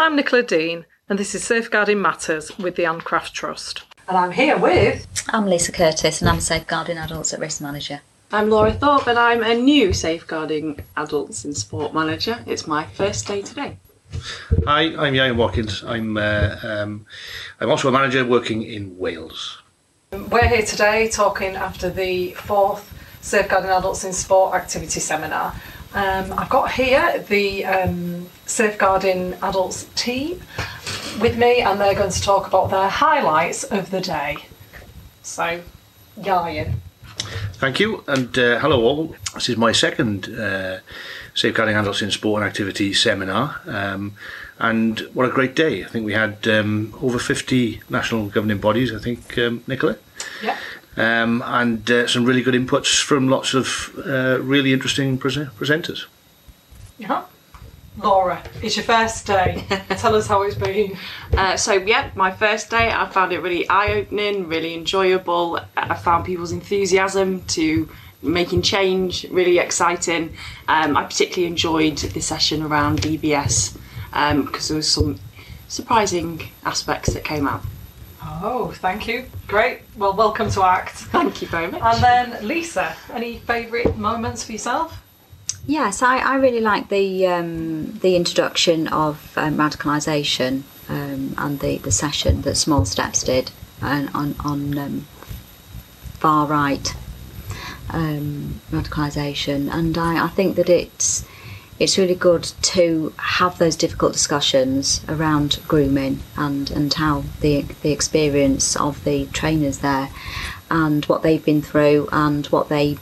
I'm Nicola Dean, and this is Safeguarding Matters with the Ann Craft Trust. And I'm here with. I'm Lisa Curtis, and I'm Safeguarding Adults at Risk Manager. I'm Laura Thorpe, and I'm a new Safeguarding Adults in Sport manager. It's my first day today. Hi, I'm Ian Watkins. I'm uh, um, I'm also a manager working in Wales. We're here today talking after the fourth Safeguarding Adults in Sport activity seminar. Um, I've got here the um, Safeguarding Adults team with me, and they're going to talk about their highlights of the day. So, Ian. Thank you, and uh, hello all. This is my second uh, Safeguarding Adults in Sport and Activity seminar. Um, and what a great day. I think we had um, over 50 national governing bodies, I think, um, Nicola? Yeah. Um, and uh, some really good inputs from lots of uh, really interesting pre- presenters. Yeah. Laura, it's your first day. Tell us how it's been. Uh, so, yeah, my first day, I found it really eye opening, really enjoyable. I found people's enthusiasm to making change really exciting. Um, I particularly enjoyed the session around DBS um, because there was some surprising aspects that came out. Oh, thank you. Great. Well, welcome to ACT. Thank you very much. And then, Lisa, any favourite moments for yourself? Yes, I, I really like the um, the introduction of um, radicalisation um, and the, the session that Small Steps did uh, on on um, far right um, radicalisation, and I, I think that it's it's really good to have those difficult discussions around grooming and, and how the the experience of the trainers there and what they've been through and what they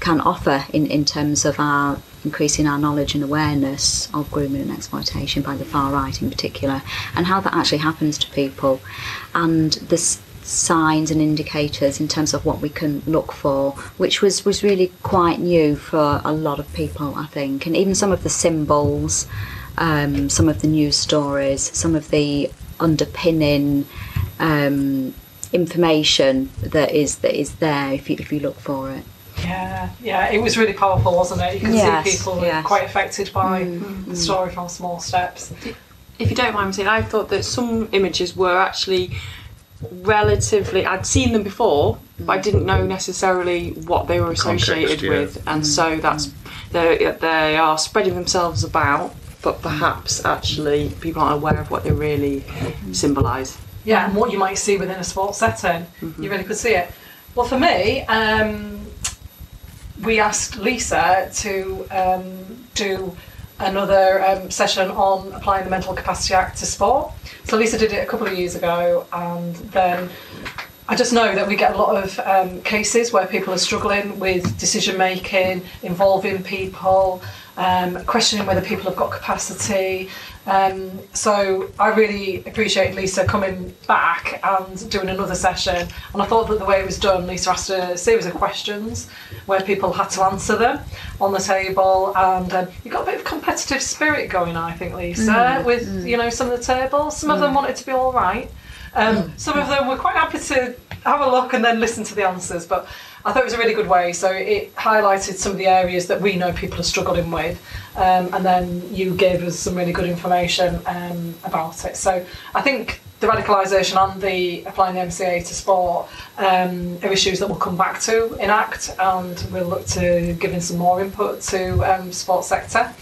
can offer in, in terms of our increasing our knowledge and awareness of grooming and exploitation by the far right in particular and how that actually happens to people. And the s- signs and indicators in terms of what we can look for which was, was really quite new for a lot of people I think and even some of the symbols um, some of the news stories some of the underpinning um, information that is that is there if you, if you look for it Yeah, yeah, it was really powerful, wasn't it? You can Yes, see people yes. quite affected by the story from Small Steps. if you don't mind me saying, I thought that some images were actually relatively. I'd seen them before, but I didn't know necessarily what they were associated Context, yeah. with, and so that's they they are spreading themselves about, but perhaps actually people aren't aware of what they really symbolise. Yeah, and what you might see within a sports setting, you really could see it. Well, for me, um, we asked Lisa to um, do another um, session on applying the Mental Capacity Act to sport. So Lisa did it a couple of years ago, and then I just know that we get a lot of um, cases where people are struggling with decision making, involving people, um, questioning whether people have got capacity. Um, so I really appreciate Lisa coming back and doing another session. And I thought that the way it was done, Lisa asked a series of questions where people had to answer them on the table, and um, you got a bit of competitive spirit going on, I think, Lisa, with you know some of the tables. Some of them wanted to be all right. Um, some of them were quite happy to have a look and then listen to the answers, but I thought it was a really good way. So it highlighted some of the areas that we know people are struggling with, um, and then you gave us some really good information um, about it. So I think the radicalisation and the applying the MCA to sport um, are issues that we'll come back to in ACT, and we'll look to giving some more input to um, sports sector.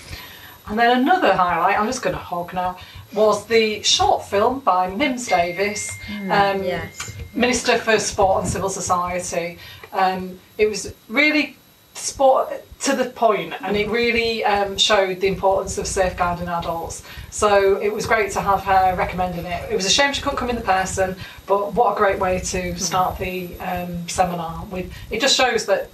And then another highlight, I'm just going to hog now, was the short film by Mims Davies, um, yes. Minister for Sport and Civil Society. Um, it was really sport to the point and it really um, showed the importance of safeguarding adults. So it was great to have her recommending it. It was a shame she couldn't come in the person, but what a great way to start the um, seminar with. It just shows that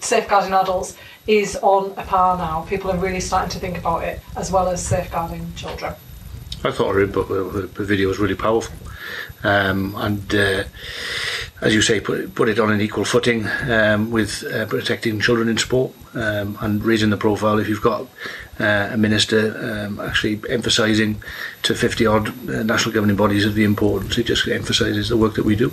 safeguarding adults is on a par now. People are really starting to think about it as well as safeguarding children. I thought her input with the video was really powerful. Um, and uh, as you say, put, put it on an equal footing um, with uh, protecting children in sport um, and raising the profile. If you've got uh, a minister um, actually emphasising to 50 odd uh, national governing bodies of the importance, it just emphasises the work that we do.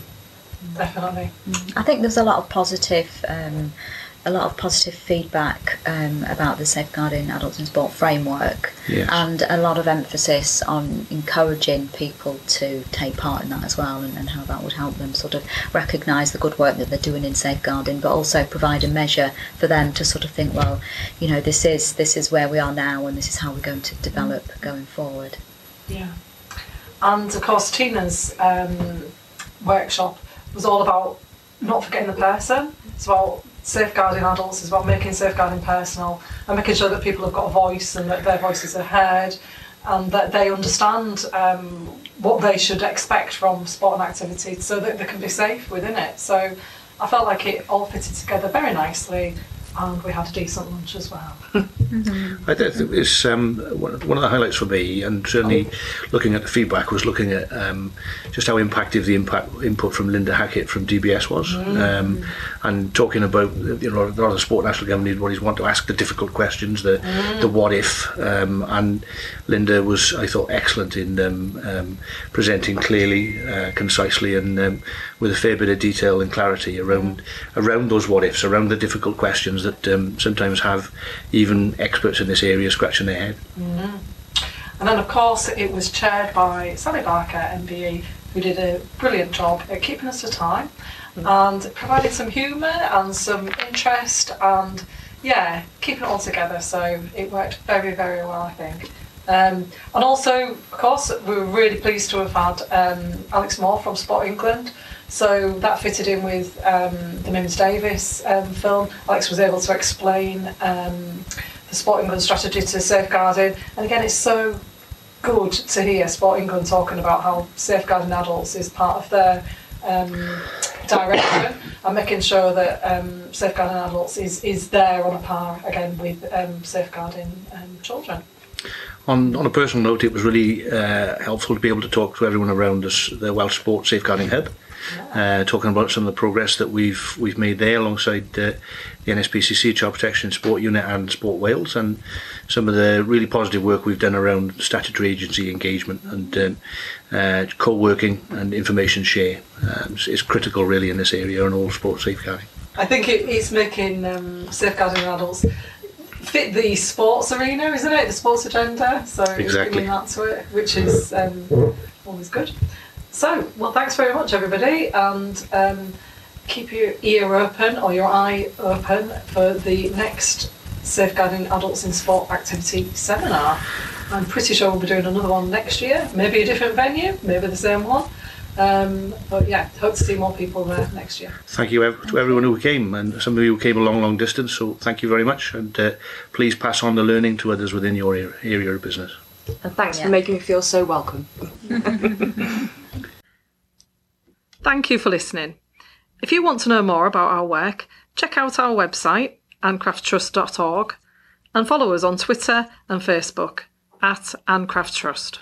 Definitely. I think there's a lot of positive um, a lot of positive feedback um, about the safeguarding adults in sport framework, Yes. and a lot of emphasis on encouraging people to take part in that as well, and, and how that would help them sort of recognise the good work that they're doing in safeguarding, but also provide a measure for them to sort of think, well, you know, this is this is where we are now, and this is how we're going to develop going forward. Yeah. And of course, Tina's um, workshop was all about not forgetting the person. It's about safeguarding adults, it's about making safeguarding personal and making sure that people have got a voice and that their voices are heard and that they understand um, what they should expect from sport and activity so that they can be safe within it. So I felt like it all fitted together very nicely and we had a decent lunch as well. I think it's um, one one of the highlights for me, and certainly looking at the feedback was looking at um, just how impactful the impact input from Linda Hackett from DBS was, um, and talking about you know a lot of the sport national government bodies want to ask the difficult questions, the the what if, um, and Linda was I thought excellent in um, um, presenting clearly, uh, concisely, and um, with a fair bit of detail and clarity around around those what ifs, around the difficult questions that um, sometimes have even experts in this area scratching their head. And then, of course, it was chaired by Sally Barker, MBE, who did a brilliant job at keeping us to time and provided some humour and some interest and, yeah, keeping it all together. So it worked very, very well, I think. Um, and also, of course, we were really pleased to have had um, Alex Moore from Sport England. So that fitted in with um, the Mims Davies um, film. Alex was able to explain um, the Sport England strategy to safeguarding. And again, it's so good to hear Sport England talking about how safeguarding adults is part of their um, direction and making sure that um, safeguarding adults is, is there on a par again with um, safeguarding um, children. On, on a personal note, it was really uh, helpful to be able to talk to everyone around us, the Welsh Sport Safeguarding Hub, uh, talking about some of the progress that we've we've made there alongside uh, the NSPCC Child Protection Sport Unit and Sport Wales, and some of the really positive work we've done around statutory agency engagement and um, uh, co-working and information share. Um, it's, it's critical really in this area and all sport safeguarding. I think it, it's making um, safeguarding adults fit the sports arena, isn't it? The sports agenda. So Exactly. that to it, which is um, always good. So, well, thanks very much, everybody, and um, keep your ear open or your eye open for the next Safeguarding Adults in Sport Activity seminar. I'm pretty sure we'll be doing another one next year, maybe a different venue, maybe the same one. Um, but yeah, hope to see more people there next year. Thank you to everyone who came, and some of you came a long, long distance. So thank you very much, and uh, please pass on the learning to others within your area, area of business. And thanks Yeah. for making me feel so welcome. Thank you for listening. If you want to know more about our work, check out our website, anncrafttrust.org, and follow us on Twitter and Facebook at Ann Craft Trust.